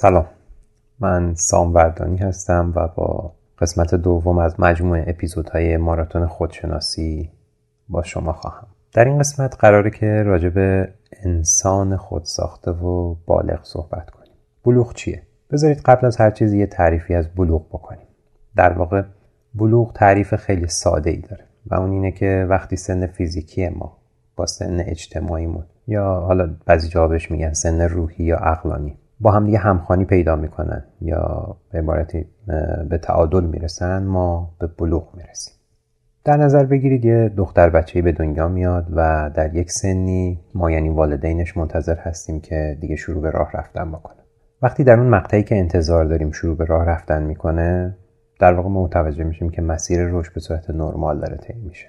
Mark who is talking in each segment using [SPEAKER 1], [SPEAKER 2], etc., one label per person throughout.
[SPEAKER 1] سلام. من سام وردانی هستم و با قسمت دوم از مجموعه اپیزودهای ماراتون خودشناسی با شما خواهم. در این قسمت قراره که راجع به انسان خودساخته و بالغ صحبت کنیم. بلوغ چیه؟ بذارید قبل از هر چیزی یه تعریفی از بلوغ بکنیم. در واقع بلوغ تعریف خیلی ساده ای داره و اون اینه که وقتی سن فیزیکی ما با سن اجتماعیمون یا حالا بعضی جوابش میگن سن روحی یا عقلانی با هم دیگه همخانی پیدا می‌کنن یا به عبارتی به تعادل می‌رسن ما به بلوغ می‌رسیم. در نظر بگیرید یه دختر بچه به دنیا میاد و در یک سنی ما یعنی والدینش منتظر هستیم که دیگه شروع به راه رفتن بکنه. وقتی در اون مقطعی که انتظار داریم شروع به راه رفتن می‌کنه در واقع ما متوجه میشیم که مسیر رشد به صورت نرمال داره طی میشه.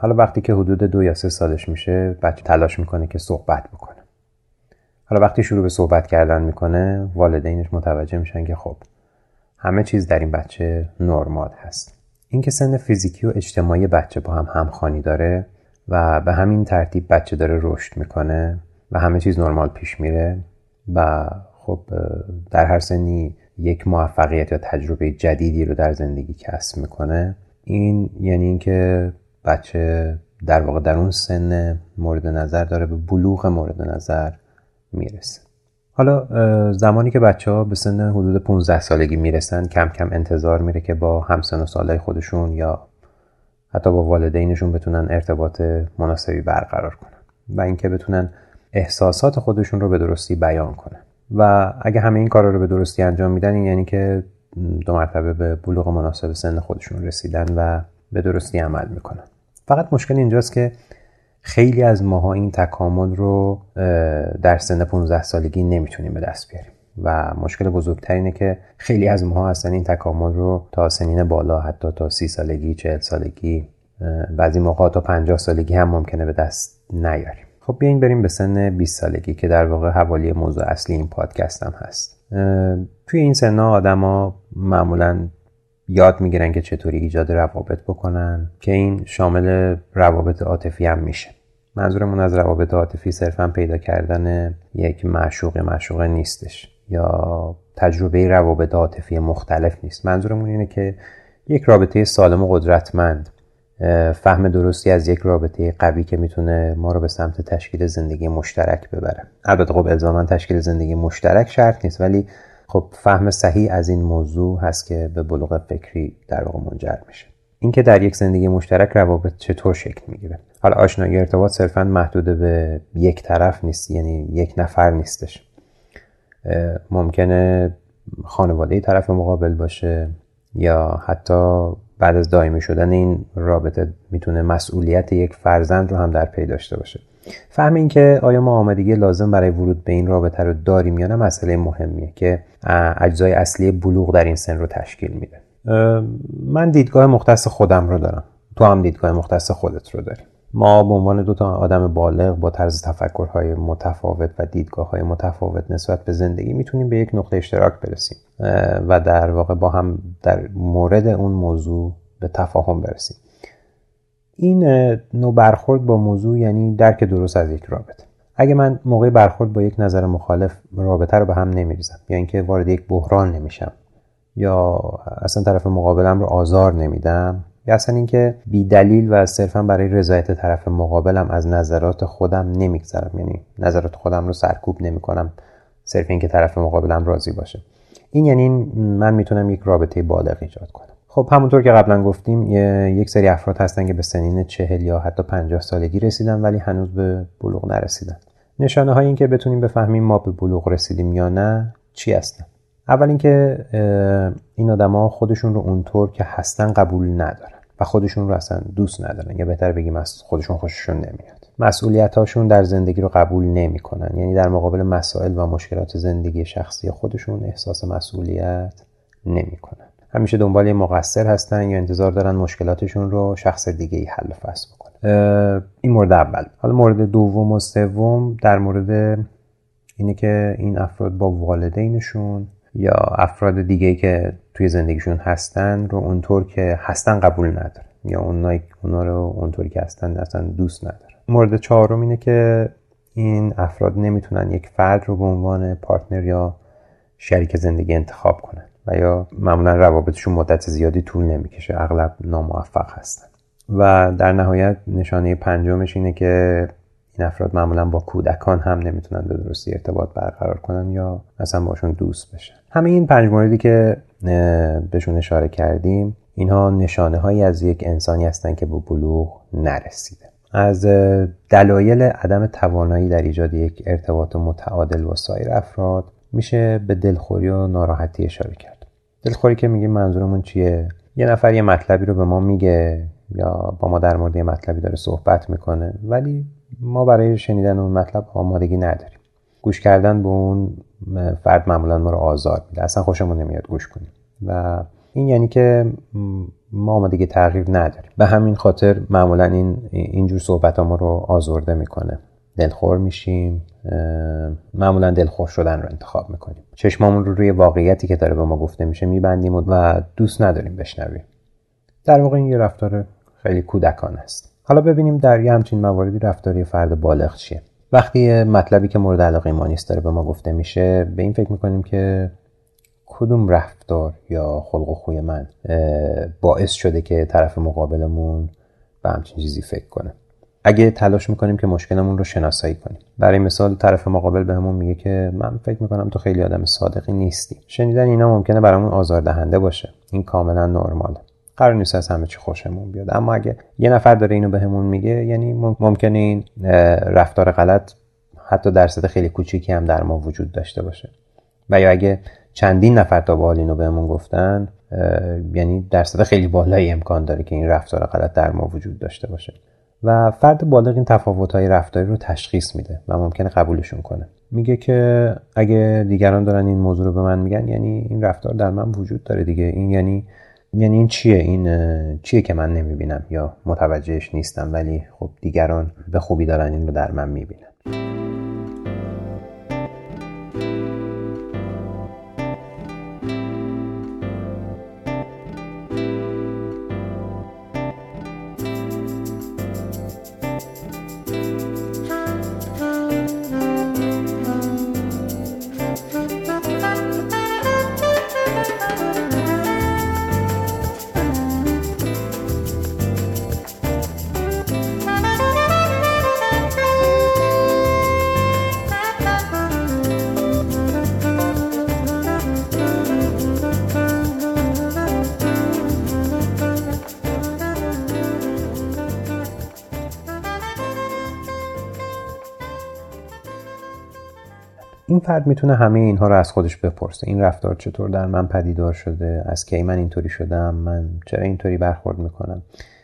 [SPEAKER 1] حالا وقتی که حدود دو یا سه سالش میشه بچه تلاش می‌کنه که صحبت بکنه. حالا وقتی شروع به صحبت کردن می‌کنه والدینش متوجه میشن که خب همه چیز در این بچه نرمال هست. اینکه سن فیزیکی و اجتماعی بچه با هم همخوانی داره و به همین ترتیب بچه داره رشد می‌کنه و همه چیز نرمال پیش میره و خب در هر سنی یک موفقیت یا تجربه جدیدی رو در زندگی کسب می‌کنه. این یعنی اینکه بچه در واقع در اون سن مورد نظر داره به بلوغ مورد نظر می‌رسه. حالا زمانی که بچه ها به سن حدود 15 سالگی می‌رسن کم کم انتظار میره که با همسن و سالهای خودشون یا حتی با والدینشون بتونن ارتباط مناسبی برقرار کنن و اینکه بتونن احساسات خودشون رو به درستی بیان کنن. و اگه همه این کارا رو به درستی انجام میدن این یعنی که دو مرتبه به بلوغ مناسب سن خودشون رسیدن و به درستی عمل می‌کنن. فقط مشکل اینجاست که خیلی از ماها این تکامل رو در سن 15 سالگی نمی‌تونیم به دست بیاریم. و مشکل بزرگتر اینه که خیلی از ماها اصلا این تکامل رو تا سنین بالا حتی تا 30 سالگی 40 سالگی بعضی موقع تا 50 سالگی هم ممکنه به دست نیاریم. خب بیاین بریم به سن 20 سالگی که در واقع حوالی موضوع اصلی این پادکست هم هست. توی این سنها آدما معمولا یاد می‌گیرن که چطوری ایجاد روابط بکنن که این شامل روابط عاطفی هم میشه. منظورمون از روابط عاطفی صرفا پیدا کردن یک معشوق معشوقه نیستش یا تجربه روابط عاطفی مختلف نیست. منظورمون اینه که یک رابطه سالم و قدرتمند فهم درستی از یک رابطه قوی که می‌تونه ما رو به سمت تشکیل زندگی مشترک ببره. البته خب الزاما تشکیل زندگی مشترک شرط نیست ولی خب فهم صحیح از این موضوع هست که به بلوغ فکری در واقع منجر میشه. اینکه در یک زندگی مشترک روابط چطور شکل می‌گیره. حالا آشنایی ارتباط صرفا محدود به یک طرف نیست یعنی یک نفر نیستش. ممکنه خانواده طرف مقابل باشه یا حتی بعد از دائمی شدن این رابطه می‌تونه مسئولیت یک فرزند رو هم در پی داشته باشه. فهم این که آیا ما آمادگی لازم برای ورود به این رابطه رو داریم یا نه مسئله مهمیه که اجزای اصلی بلوغ در این سن رو تشکیل میده. من دیدگاه مختص خودم رو دارم. تو هم دیدگاه مختص خودت رو داری. ما به عنوان دو تا آدم بالغ با طرز تفکرهای متفاوت و دیدگاه های متفاوت نسبت به زندگی می‌تونیم به یک نقطه اشتراک برسیم و در واقع با هم در مورد اون موضوع به تفاهم برسیم. این نوع برخورد با موضوع یعنی درک درست از یک رابطه. اگه من موقع برخورد با یک نظر مخالف رابطه رو به هم نمیریزم یا اینکه وارد یک بحران نمیشم یا اصلا طرف مقابلم رو آزار نمیدم یا اصلا اینکه بی دلیل و صرفا برای رضایت طرف مقابلم از نظرات خودم نمیگذرم یعنی نظرات خودم رو سرکوب نمی‌کنم صرف اینکه طرف مقابلم راضی باشه. این یعنی من می‌تونم یک رابطه بالغ ایجاد کنم. خب همونطور که قبلا گفتیم یک سری افراد هستن که به سنین چهل یا حتی پنجاه سالگی رسیدن ولی هنوز به بلوغ نرسیدن. نشانه های این که بتونیم بفهمیم ما به بلوغ رسیدیم یا نه چی هستن؟ اول اینکه این آدما خودشون رو اونطور که هستن قبول ندارن و خودشون رو اصلا دوست ندارن. یا بهتر بگیم از خودشون خوششون نمیاد. مسئولیت هاشون در زندگی رو قبول نمی‌کنن. یعنی در مقابل مسائل و مشکلات زندگی شخصی خودشون احساس مسئولیت نمی‌کنن. همیشه دنبال مقصر هستن یا انتظار دارن مشکلاتشون رو شخص دیگه ای حل فصل بکنه این مورد اول. حالا مورد دوم و سوم در مورد اینه که این افراد با والدینشون یا افراد دیگه که توی زندگیشون هستن رو اونطور که هستن قبول نداره یا اونایی اونا رو اونطوری که هستن اصلا دوست نداره مورد چهارم اینه که این افراد نمی‌تونن یک فرد رو به عنوان پارتنر یا شریک زندگی انتخاب کنن. و یا معمولا روابطشون مدت زیادی طول نمی‌کشه اغلب ناموفق هستن. و در نهایت نشانه پنجمش اینه که این افراد معمولا با کودکان هم نمی‌تونن به درستی ارتباط برقرار کنن یا مثلا باشون دوست بشن. همه این پنج موردی که بهشون اشاره کردیم اینها نشانه هایی از یک انسانی هستن که به بلوغ نرسیده. از دلایل عدم توانایی در ایجاد یک ارتباط متعادل با سایر افراد میشه به دلخوری و ناراحتی اشاره کرد. دلخوری که میگه منظورمون چیه؟ یه نفر یه مطلبی رو به ما میگه یا با ما در مورد یه مطلبی داره صحبت می‌کنه ولی ما برای شنیدن اون مطلب آمادگی نداریم. گوش کردن به اون فرد معمولا ما رو آزار میده. اصلا خوشمون نمیاد گوش کنیم. و این یعنی که ما آمادگی تغییر نداریم. به همین خاطر معمولا این اینجور صحبت ها ما رو آزرده می‌کنه. دلخور میشیم. معمولا دلخور شدن رو انتخاب می‌کنیم. چشمامون رو روی واقعیتی که داره به ما گفته میشه میبندیم و دوست نداریم بشنویم. در واقع این یه رفتار خیلی کودکان است. حالا ببینیم در یه همچین مواردی رفتاری فرد بالغ چیه. وقتی مطلبی که مورد علاقه ما نیست داره به ما گفته میشه به این فکر می‌کنیم که کدوم رفتار یا خلق و خوی من باعث شده که طرف مقابلمون به همچین چیزی فکر کنه. اگه تلاش می‌کنیم که مشکلمون رو شناسایی کنیم. برای مثال طرف مقابل بهمون میگه که من فکر می‌کنم تو خیلی آدم صادقی نیستی. شنیدن اینا ممکنه برامون آزاردهنده باشه. این کاملا نرماله. قرار نیست از همه چی خوشمون بیاد. اما اگه یه نفر داره اینو بهمون میگه یعنی ممکنه این رفتار غلط حتی درصد خیلی کوچیکی هم در ما وجود داشته باشه. و یا اگه چندین نفر تا به اینو بهمون گفتن یعنی درصد خیلی بالایی امکان داره که این رفتار غلط در ما وجود داشته باشه. و فرد بالغ این تفاوت‌های رفتاری رو تشخیص میده و ممکنه قبولشون کنه. میگه که اگه دیگران دارن این موضوع رو به من میگن یعنی این رفتار در من وجود داره دیگه. این یعنی یعنی این چیه؟ این چیه که من نمی‌بینم؟ یا متوجهش نیستم ولی خب دیگران به خوبی دارن این رو در من می‌بینن. فرد می‌تونه همه اینها رو از خودش بپرسه. این رفتار چطور در من پدیدار شده؟ از کی من اینطوری شدم؟ من چرا اینطوری برخورد می‌کنم؟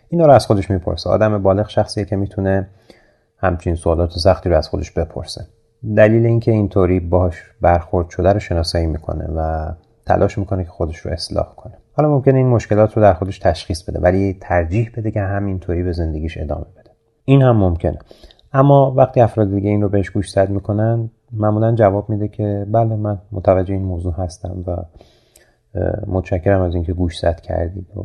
[SPEAKER 1] اینا رو از خودش می‌پرسه. آدم بالغ شخصیه که می‌تونه همچین سوالات سختی رو از خودش بپرسه. دلیل اینکه اینطوری باش برخورد شده رو شناسایی می‌کنه و تلاش می‌کنه که خودش رو اصلاح کنه. حالا ممکنه این مشکلات رو در خودش تشخیص بده ولی ترجیح بده که همینطوری به زندگیش ادامه بده. این هم ممکنه. اما وقتی افراد دیگه این رو بهش گوش می‌کنن معمولا جواب میده که بله من متوجه این موضوع هستم و متشکرم از اینکه گوش زد کردید و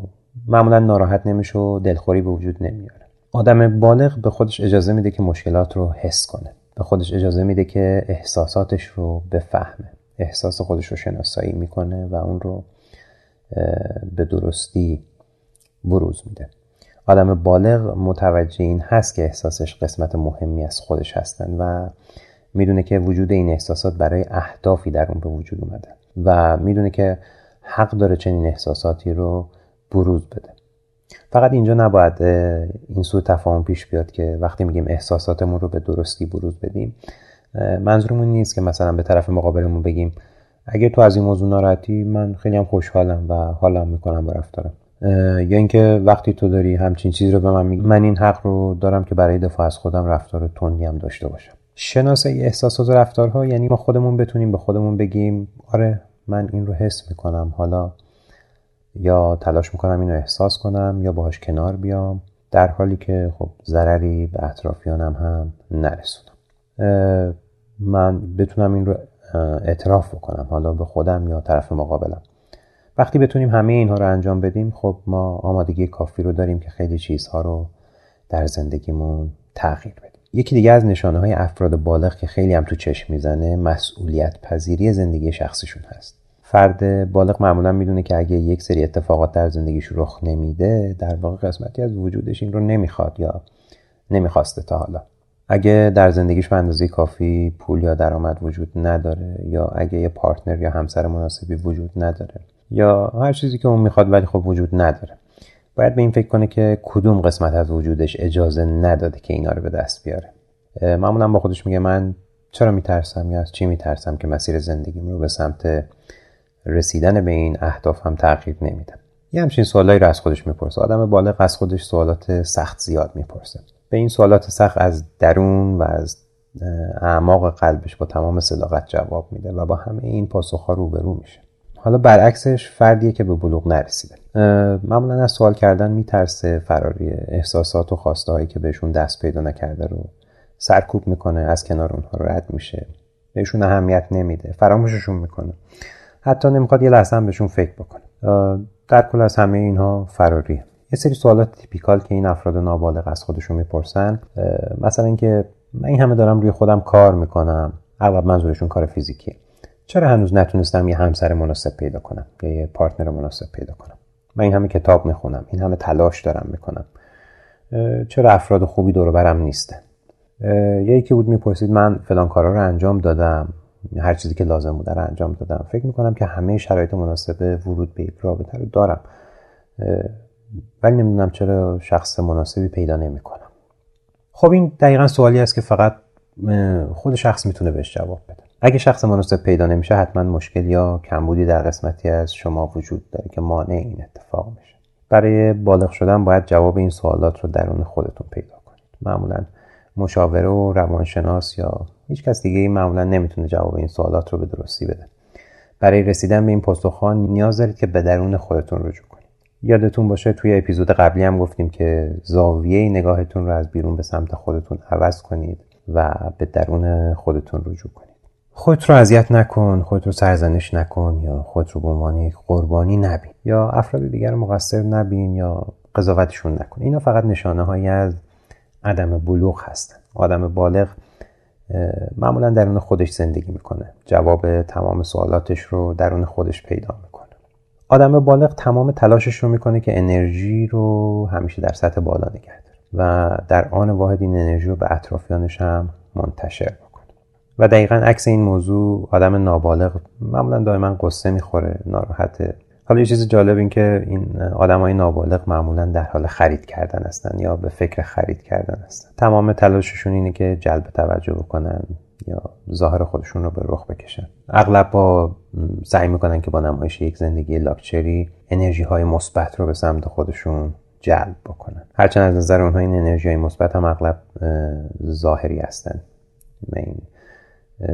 [SPEAKER 1] معمولا ناراحت نمیشه و دلخوری به وجود نمیاره. آدم بالغ به خودش اجازه میده که مشکلات رو حس کنه. به خودش اجازه میده که احساساتش رو بفهمه. احساس خودش رو شناسایی می‌کنه و اون رو به درستی بروز میده. آدم بالغ متوجه این هست که احساسش قسمت مهمی از خودش هستن و می‌دونه که وجود این احساسات برای اهدافی در اون به وجود اومده و می‌دونه که حق داره چنین احساساتی رو بروز بده. فقط اینجا نباید این سو تفاهم پیش بیاد که وقتی میگیم احساساتمون رو به درستی بروز بدیم منظورمون نیست که مثلا به طرف مقابلمون بگیم اگه تو از این موضوع ناراحتی من خیلی هم خوشحالم و حالم می‌کنم با رفتارم. یا اینکه وقتی تو داری همچین چیزی رو به من میگی من این حق رو دارم که برای دفاع از خودم رفتار تندی هم داشته باشم. شناسه احساسات و رفتارها یعنی ما خودمون بتونیم به خودمون بگیم آره من این رو حس می‌کنم حالا یا تلاش می‌کنم اینو احساس کنم یا باهاش کنار بیام. در حالی که خب ضرری به اطرافیانم هم نرسونم من بتونم این رو اعتراف بکنم حالا به خودم یا طرف مقابلم. وقتی بتونیم همه اینها رو انجام بدیم خب ما آمادگی کافی رو داریم که خیلی چیزها رو در زندگیمون تغییر بدیم. یکی دیگه از نشانه های افراد بالغ که خیلی هم تو چشم می‌زنه مسئولیت پذیری زندگی شخصیشون هست. فرد بالغ معمولا می‌دونه که اگه یک سری اتفاقات در زندگیش رخ نمیده در واقع قسمتی از وجودش این رو نمی‌خواد یا نمی‌خواسته تا حالا. اگه در زندگیش به اندازه کافی پول یا درآمد وجود نداره یا اگه یه پارتنر یا همسر مناسبی وجود نداره یا هر چیزی که اون می‌خواد ولی خب وجود نداره. باید به این فکر کنه که کدوم قسمت از وجودش اجازه نداده که اینا رو به دست بیاره. معمولا با خودش میگه من چرا میترسم یا از چی میترسم که مسیر زندگیم رو به سمت رسیدن به این اهداف هم تغییر نمیدم. یه همچین سوالایی رو از خودش می‌پرسه. آدم بالغ از خودش سوالات سخت زیاد می‌پرسه. به این سوالات سخت از درون و از اعماق قلبش با تمام صداقت جواب میده و با همه این پاسخها روبرو میشه. حالا برعکسش فردیه که به بلوغ نرسیده. معمولا از سوال کردن میترسه فراری احساسات و خواسته هایی که بهشون دست پیدا نکرده رو سرکوب می‌کنه از کنار اونها رد میشه. بهشون اهمیت نمیده فراموششون می‌کنه. حتی نمی‌خواد یه لحظه هم بهشون فکر بکنه. در کل از همه اینها فراریه یه سری سوالات تیپیکال که این افراد نابالغ از خودشون می‌پرسن. مثلا اینکه من این همه دارم روی خودم کار می‌کنم. اغلب منظورشون کار فیزیکیه. چرا هنوز نتونستم یه همسر مناسب پیدا کنم؟ یا یه پارتنر مناسب پیدا کنم؟ من این همه کتاب می‌خونم این همه تلاش دارم می‌کنم. چرا افراد خوبی دور برم نیسته یکی بود می‌پرسید من فلان کارا رو انجام دادم هر چیزی که لازم بوده رو انجام دادم. فکر می‌کنم که همه شرایط مناسب ورود به یک رابطه رو دارم. ولی نمی‌دونم چرا شخص مناسبی پیدا نمی‌کنم. خب این دقیقا سوالی است که فقط خود شخص می‌تونه بهش جواب بده. اگه شخص مناسب پیدا نمیشه حتما مشکل یا کمبودی در قسمتی از شما وجود داره که مانع این اتفاق میشه. برای بالغ شدن باید جواب این سوالات رو درون خودتون پیدا کنید. معمولا مشاوره و روانشناس یا هیچ کس دیگه ای معمولا نمی‌تونه جواب این سوالات رو به درستی بده. برای رسیدن به این پاسخها نیاز دارید که به درون خودتون رجوع کنید. یادتون باشه توی اپیزود قبلی هم گفتیم که زاویه نگاهتون رو از بیرون به سمت خودتون عوض کنید و به درون خودتون رجوع کنید. خودت رو اذیت نکن خودت رو سرزنش نکن یا خودت رو به عنوان یک قربانی نبین یا افراد دیگر رو مقصر نبین یا قضاوتشون نکن. اینا فقط نشانه هایی از عدم بلوغ هستن. آدم بالغ معمولا درون خودش زندگی می‌کنه. جواب تمام سوالاتش رو درون خودش پیدا می‌کنه. آدم بالغ تمام تلاشش رو می‌کنه که انرژی رو همیشه در سطح بالا نگه داره و در آن واحد این انرژی رو به اطرافیانش هم منتشر و دقیقا عکس این موضوع آدم نابالغ معمولا دائما قصه می‌خوره ناراحته. حالا یه چیز جالب این که این آدم های نابالغ معمولا در حال خرید کردن هستن یا به فکر خرید کردن هستن. تمام تلاششون اینه که جلب توجه بکنن یا ظاهر خودشون رو به رخ بکشن. اغلب با سعی می‌کنن که با نمایش یک زندگی لاکچری انرژی های مثبت رو به سمت خودشون جلب بکنن. هرچند از نظر اونها این انرژی های مثبت هم اغلب ظاهری هستن. این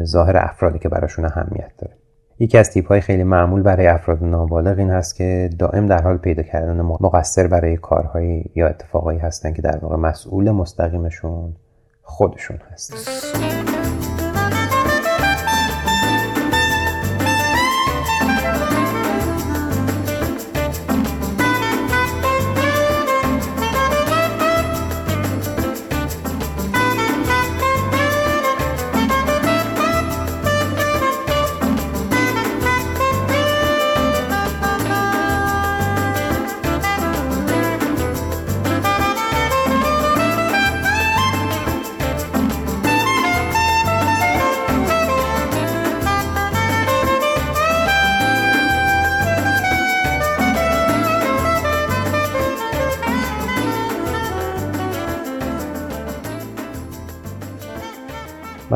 [SPEAKER 1] ظاهر افرادی که براشون اهمیت داره. یکی از تیپ های خیلی معمول برای افراد نابالغ این هست که دائم در حال پیدا کردن مقصر برای کارهایی یا اتفاقایی هستن که در واقع مسئول مستقیمشون خودشون هست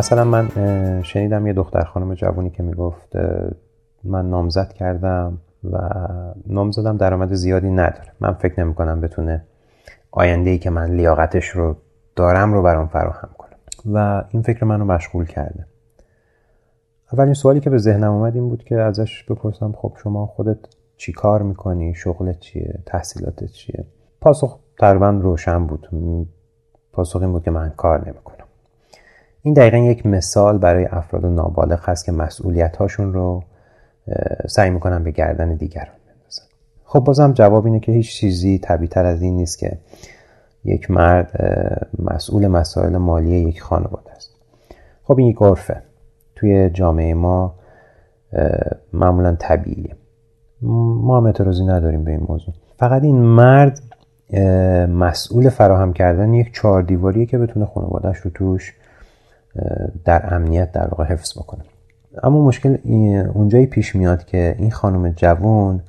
[SPEAKER 1] مثلا من شنیدم یه دختر خانم جوونی که می‌گفت من نامزد کردم و نامزدم درآمد زیادی نداره. من فکر نمی کنم بتونه آینده ای که من لیاقتش رو دارم رو برام فراهم کنم و این فکر منو مشغول کرده. اولین سوالی که به ذهنم اومد این بود که ازش بپرسم خب شما خودت چی کار می‌کنی؟ شغلت چیه؟ تحصیلاتت چیه؟ پاسخ تقریبا روشن بود. پاسخ این بود که من کار نمی‌کنم. این دقیقا یک مثال برای افراد نابالغ هست که مسئولیت هاشون رو سعی می‌کنن به گردن دیگران بندازن. خب بازم جواب اینه که هیچ چیزی طبیعی تر از این نیست که یک مرد مسئول مسائل مالی یک خانواده است. خب این یک عرفه. توی جامعه ما معمولا طبیعیه. ما هم اعتراضی نداریم به این موضوع. فقط این مرد مسئول فراهم کردن یک چهار دیواریه که بتونه خانوادهش رو توش در امنیت در واقع حفظ بکنه. اما مشکل اونجایی پیش میاد که این خانم جوون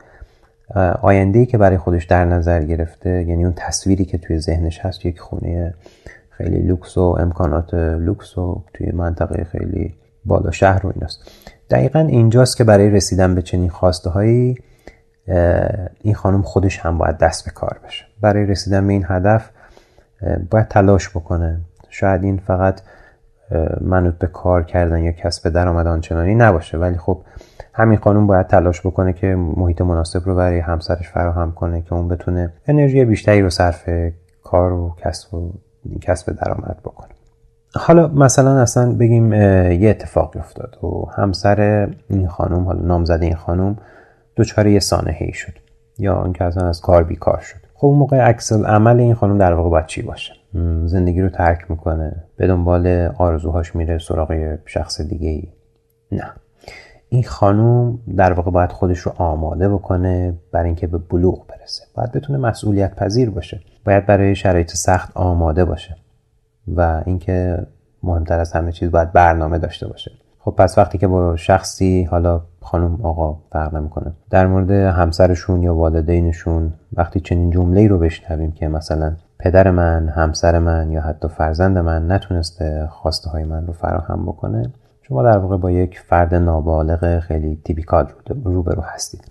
[SPEAKER 1] آینده که برای خودش در نظر گرفته یعنی اون تصویری که توی ذهنش هست یک خونه خیلی لوکس و امکانات لوکس و توی منطقه خیلی بالا شهر و ایناست. دقیقا اینجاست که برای رسیدن به چنین خواسته هایی این خانم خودش هم باید دست به کار بشه. برای رسیدن به این هدف باید تلاش بکنه. شاید این فقط منوط به کار کردن یا کسب درآمد آنچنانی نباشه. ولی خب همین خانم باید تلاش بکنه که محیط مناسب رو برای همسرش فراهم کنه که اون بتونه انرژی بیشتری رو صرف کار و کسب و کسب درآمد بکنه. حالا مثلا اصلا بگیم یه اتفاقی افتاد و همسر این خانم حالا نامزد این خانم دچار یه سانحه ای شد. یا اینکه اصلا از کار بیکار شد. خب اون موقع عکس عمل این خانم در واقع باید چی باشه؟ زندگی رو ترک می‌کنه. به دنبال آرزوهاش میره سراغ شخص دیگه ای نه. این خانوم در واقع باید خودش رو آماده بکنه برای اینکه به بلوغ برسه. باید بتونه مسئولیت پذیر باشه. باید برای شرایط سخت آماده باشه. و اینکه مهمتر از همه چیز باید برنامه داشته باشه. خب پس وقتی که با شخصی حالا خانم آقا فرق نمی‌کنه. در مورد همسرشون یا والدینشون وقتی چنین جمله رو بشنویم که مثلا پدر من همسر من یا حتی فرزند من نتونسته خواسته های من رو فراهم بکنه. شما در واقع با یک فرد نابالغ خیلی تیپیکال روبرو هستید.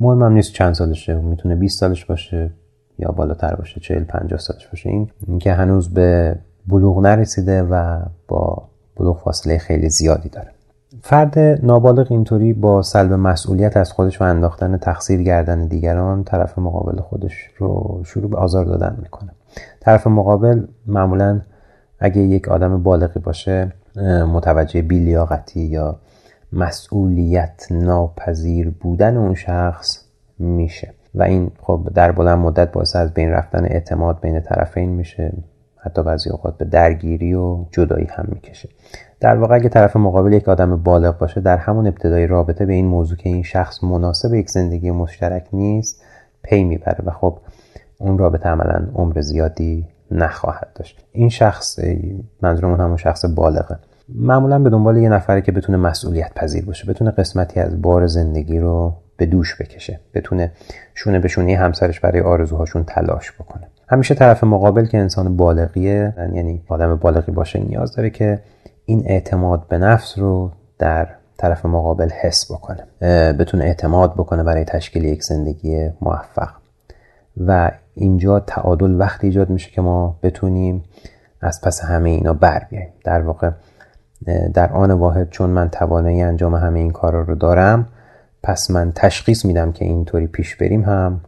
[SPEAKER 1] مهم هم نیست چند سالشه می‌تونه 20 سالش باشه یا بالاتر باشه 40 50 سالش باشه. این اینکه هنوز به بلوغ نرسیده و با بلوغ فاصله خیلی زیادی داره. فرد نابالغ اینطوری با سلب مسئولیت از خودش و انداختن تقصیر گردن دیگران طرف مقابل خودش رو شروع به آزار دادن می‌کنه. طرف مقابل معمولا اگه یک آدم بالغی باشه متوجه بیلیاقتی یا مسئولیت ناپذیر بودن اون شخص میشه. و این خب در بلند مدت باعث از بین رفتن اعتماد بین طرفین میشه. حتی بعضی اوقات به درگیری و جدایی هم می‌کشه. در واقع اگه طرف مقابل یک آدم بالغ باشه در همون ابتدای رابطه به این موضوع که این شخص مناسب یک زندگی مشترک نیست پی می‌بره و خب اون رابطه عملا عمر زیادی نخواهد داشت. این شخص منظورمون همون شخص بالغه. معمولا به دنبال یه نفره که بتونه مسئولیت پذیر باشه بتونه قسمتی از بار زندگی رو به دوش بکشه بتونه شونه به شونه همسرش برای آرزوهاشون تلاش بکنه. همیشه طرف مقابل که انسان بالغیه یعنی آدم بالغی باشه نیاز داره که این اعتماد به نفس رو در طرف مقابل حس بکنه. بتونه اعتماد بکنه برای تشکیل یک زندگی موفق. و اینجا تعادل وقتی ایجاد میشه که ما بتونیم از پس همه اینا بر بیاییم. در واقع در آن واحد چون من توانایی انجام همه این کارا رو دارم پس من تشخیص میدم که اینطوری پیش بریم هم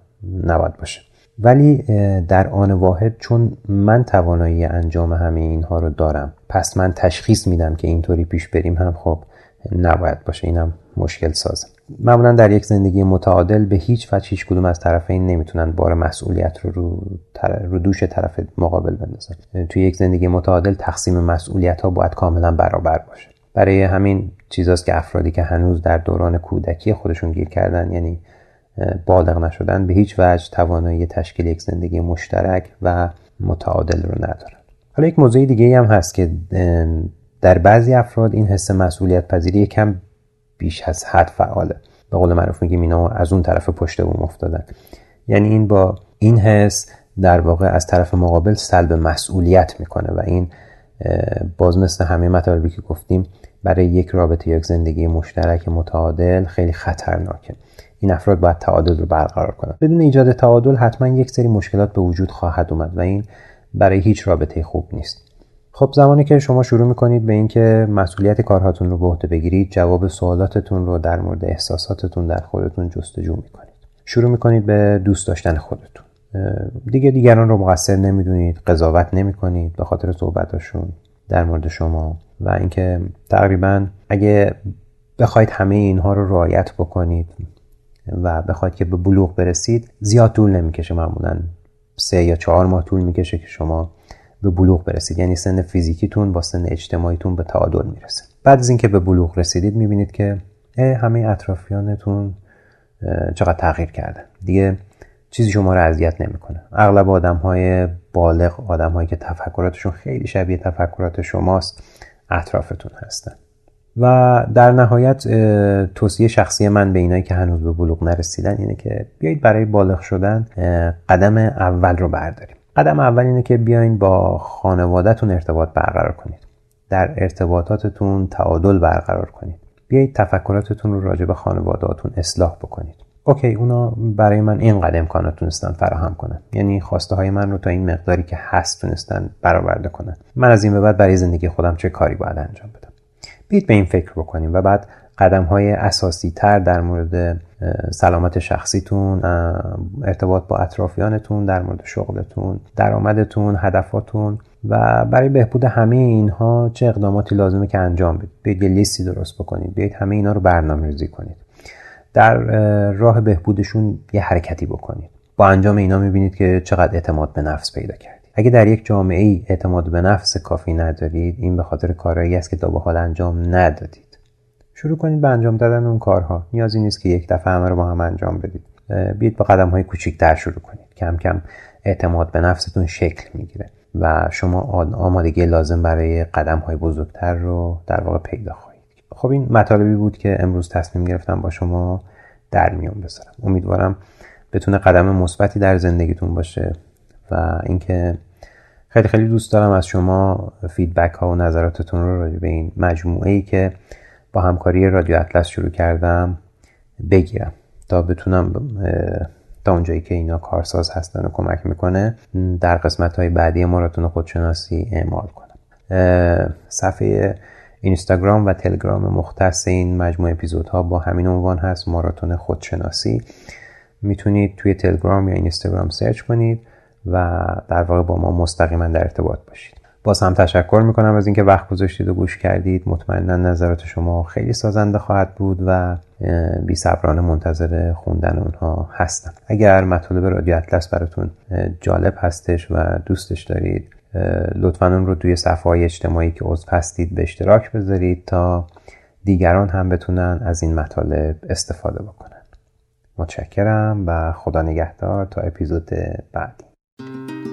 [SPEAKER 1] نباید باشه. ولی در آن واحد چون من توانایی انجام همه اینها رو دارم پس من تشخیص میدم که اینطوری پیش بریم هم خب نباید باشه اینم مشکل سازه. معمولا در یک زندگی متعادل به هیچ وجه هیچ کدوم از طرفین نمی‌تونن بار مسئولیت رو رو, رو دوش طرف مقابل بندازن. توی یک زندگی متعادل تقسیم مسئولیت ها باید کاملا برابر باشه. برای همین چیزاست که افرادی که هنوز در دوران کودکی خودشون گیر کردن یعنی بالغ نشدن به هیچ وجه توانایی تشکیل یک زندگی مشترک و متعادل رو ندارن. حالا یک موضوع دیگه هم هست که در بعضی افراد این حس مسئولیت پذیری کم بیش از حد فعاله. به قول معروف میگیم اینا از اون طرف پشت بوم افتادن. یعنی این با این حس در واقع از طرف مقابل سلب مسئولیت می‌کنه و این باز مثل همه مطالبی که گفتیم برای یک رابطه یک زندگی مشترک متعادل خیلی خطرناکه. این افراد باید تعادل رو برقرار کنند بدون ایجاد تعادل حتما یک سری مشکلات به وجود خواهد اومد و این برای هیچ رابطه خوب نیست. خب زمانی که شما شروع می‌کنید به اینکه مسئولیت کارهاتون رو به عهده بگیرید جواب سوالاتتون رو در مورد احساساتتون در خودتون جستجو می‌کنید. شروع می‌کنید به دوست داشتن خودتون. دیگه دیگران رو مقصر نمی‌دونید قضاوت نمی‌کنید به خاطر صحبتاشون در مورد شما و اینکه تقریبا اگه بخواید همه اینها رو رعایت بکنید و بخواید که به بلوغ برسید زیاد طول نمی‌کشه معمولا سه یا چهار ماه طول می‌کشه که شما به بلوغ برسید. یعنی سن فیزیکیتون با سن اجتماعیتون به تعادل می‌رسه. بعد از اینکه به بلوغ رسیدید می‌بینید که همه اطرافیانتون چقدر تغییر کردن دیگه چیزی شما رو اذیت نمی‌کنه. اغلب آدم های بالغ آدم هایی که تفکراتشون خیلی شبیه تفکرات شماست اطرافتون هستن. و در نهایت توصیه شخصی من به اینایی که هنوز به بلوغ نرسیدن اینه که بیایید برای بالغ شدن قدم اول رو برداریم. قدم اول اینه که بیاین با خانوادهتون ارتباط برقرار کنید. در ارتباطاتتون تعادل برقرار کنید. بیایید تفکراتتون رو راجع به خانوادهاتون اصلاح بکنید. اوکی اونا برای من اینقدر امکانات تونستن فراهم کنن. یعنی خواسته های من رو تا این مقداری که هست تونستن برآورده کنن. من از این به بعد برای زندگی خودم چه کاری باید انجام بدم؟ بیت به این فکر بکنیم و بعد قدم های اساسی تر در مورد سلامت شخصیتون ارتباط با اطرافیانتون در مورد شغلتون درآمدتون هدفاتون و برای بهبود همه اینها چه اقداماتی لازمه که انجام بدید. بیاید یه لیستی درست بکنید. بیاید همه اینا رو برنامه ریزی کنید. در راه بهبودشون یه حرکتی بکنید. با انجام اینا می‌بینید که چقدر اعتماد به نفس پیدا کردید اگه در یک جامعه ای اعتماد به نفس کافی ندارید این به خاطر کارهایی است که تا به حال انجام ندادید. شروع کنید به انجام دادن اون کارها. نیازی نیست که یک دفعه همه رو با هم انجام بدید. بیاید با قدم های کوچیکتر شروع کنید. کم کم اعتماد به نفستون شکل می‌گیره و شما آمادگی لازم برای قدم های بزرگتر رو در واقع پیدا خواهید خب این مطالبی بود که امروز تصمیم گرفتم با شما در میون بذارم. امیدوارم بتونه قدم مثبتی در زندگیتون باشه و اینکه خیلی خیلی دوست دارم از شما فیدبک ها و نظراتتون رو راجع به این مجموعه ای که با همکاری رادیو اطلس شروع کردم بگیرم تا بتونم تا اونجایی که اینا کارساز هستن و کمک می‌کنه در قسمت های بعدی ماراتون خودشناسی اعمال کنم. صفحه اینستاگرام و تلگرام مختص این مجموعه اپیزودها با همین عنوان هست ماراتون خودشناسی. می‌تونید توی تلگرام یا اینستاگرام سرچ کنید. و در واقع با ما مستقیما در ارتباط باشید. باز هم تشکر می‌کنم از اینکه وقت گذاشتید و گوش کردید. مطمئنا نظرات شما خیلی سازنده خواهد بود و بی صبرانه منتظر خوندن اونها هستم. اگر مطالب رادیو اطلس براتون جالب هستش و دوستش دارید لطفا اون رو توی صفحه های اجتماعی که عضو هستید به اشتراک بذارید تا دیگران هم بتونن از این مطالب استفاده بکنن. متشکرم و خدا نگهدار تا اپیزود بعدی. Thank you.